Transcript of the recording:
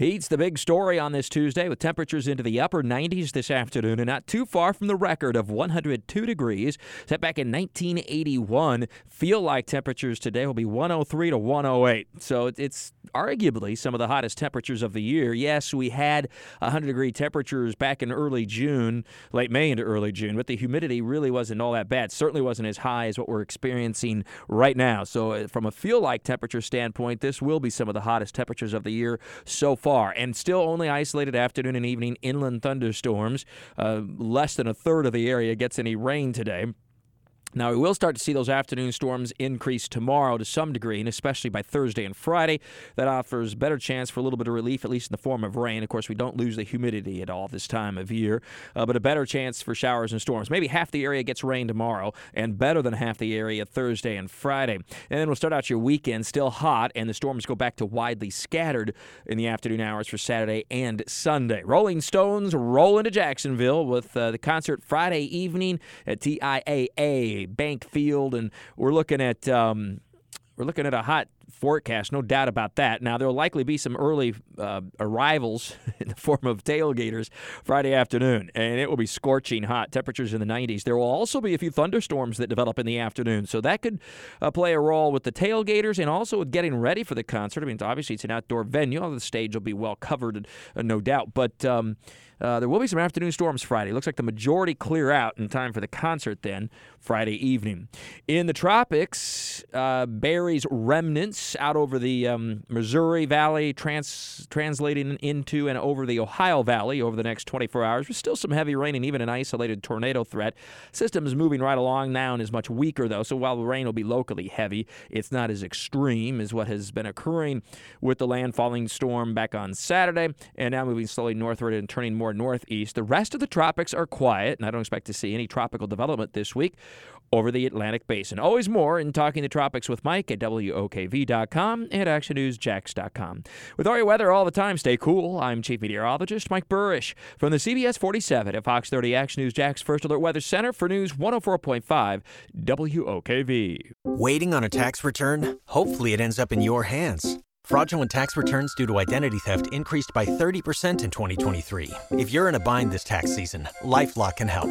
Heat's the big story on this Tuesday with temperatures into the upper 90s this afternoon and not too far from the record of 102 degrees set back in 1981. Feel like temperatures today will be 103 to 108. So it's arguably some of the hottest temperatures of the year. Yes, we had 100 degree temperatures back in early June, late May into early June, but the humidity really wasn't all that bad. Certainly wasn't as high as what we're experiencing right now. So uh, from a feel like temperature standpoint, this will be some of the hottest temperatures of the year so far far, and still only isolated afternoon and evening inland thunderstorms. Uh, less than a third of the area gets any rain today. Now, we will start to see those afternoon storms increase tomorrow to some degree, and especially by Thursday and Friday. That offers better chance for a little bit of relief, at least in the form of rain. Of course, we don't lose the humidity at all this time of year, uh, but a better chance for showers and storms. Maybe half the area gets rain tomorrow, and better than half the area Thursday and Friday. And then we'll start out your weekend still hot, and the storms go back to widely scattered in the afternoon hours for Saturday and Sunday. Rolling Stones roll into Jacksonville with uh, the concert Friday evening at TIAA. Bank Field, and we're looking at um, we're looking at a hot forecast, no doubt about that. Now, there'll likely be some early uh, arrivals in the form of tailgaters Friday afternoon, and it will be scorching hot, temperatures in the 90s. There will also be a few thunderstorms that develop in the afternoon, so that could uh, play a role with the tailgaters and also with getting ready for the concert. I mean, obviously, it's an outdoor venue. The stage will be well covered, uh, no doubt, but. Um, uh, there will be some afternoon storms Friday. Looks like the majority clear out in time for the concert then Friday evening. In the tropics, uh, Barry's remnants out over the um, Missouri Valley, trans- translating into and over the Ohio Valley over the next 24 hours. With still some heavy rain and even an isolated tornado threat. System is moving right along now and is much weaker though. So while the rain will be locally heavy, it's not as extreme as what has been occurring with the landfalling storm back on Saturday, and now moving slowly northward and turning more northeast. The rest of the tropics are quiet, and I don't expect to see any tropical development this week over the Atlantic Basin. And always more in Talking the Tropics with Mike at WOKV.com and ActionNewsJax.com. With all your weather all the time, stay cool. I'm Chief Meteorologist Mike Buresh from the CBS 47 at Fox 30 Action News Jax First Alert Weather Center for News 104.5 WOKV. Waiting on a tax return? Hopefully, it ends up in your hands. Fraudulent tax returns due to identity theft increased by 30% in 2023. If you're in a bind this tax season, LifeLock can help.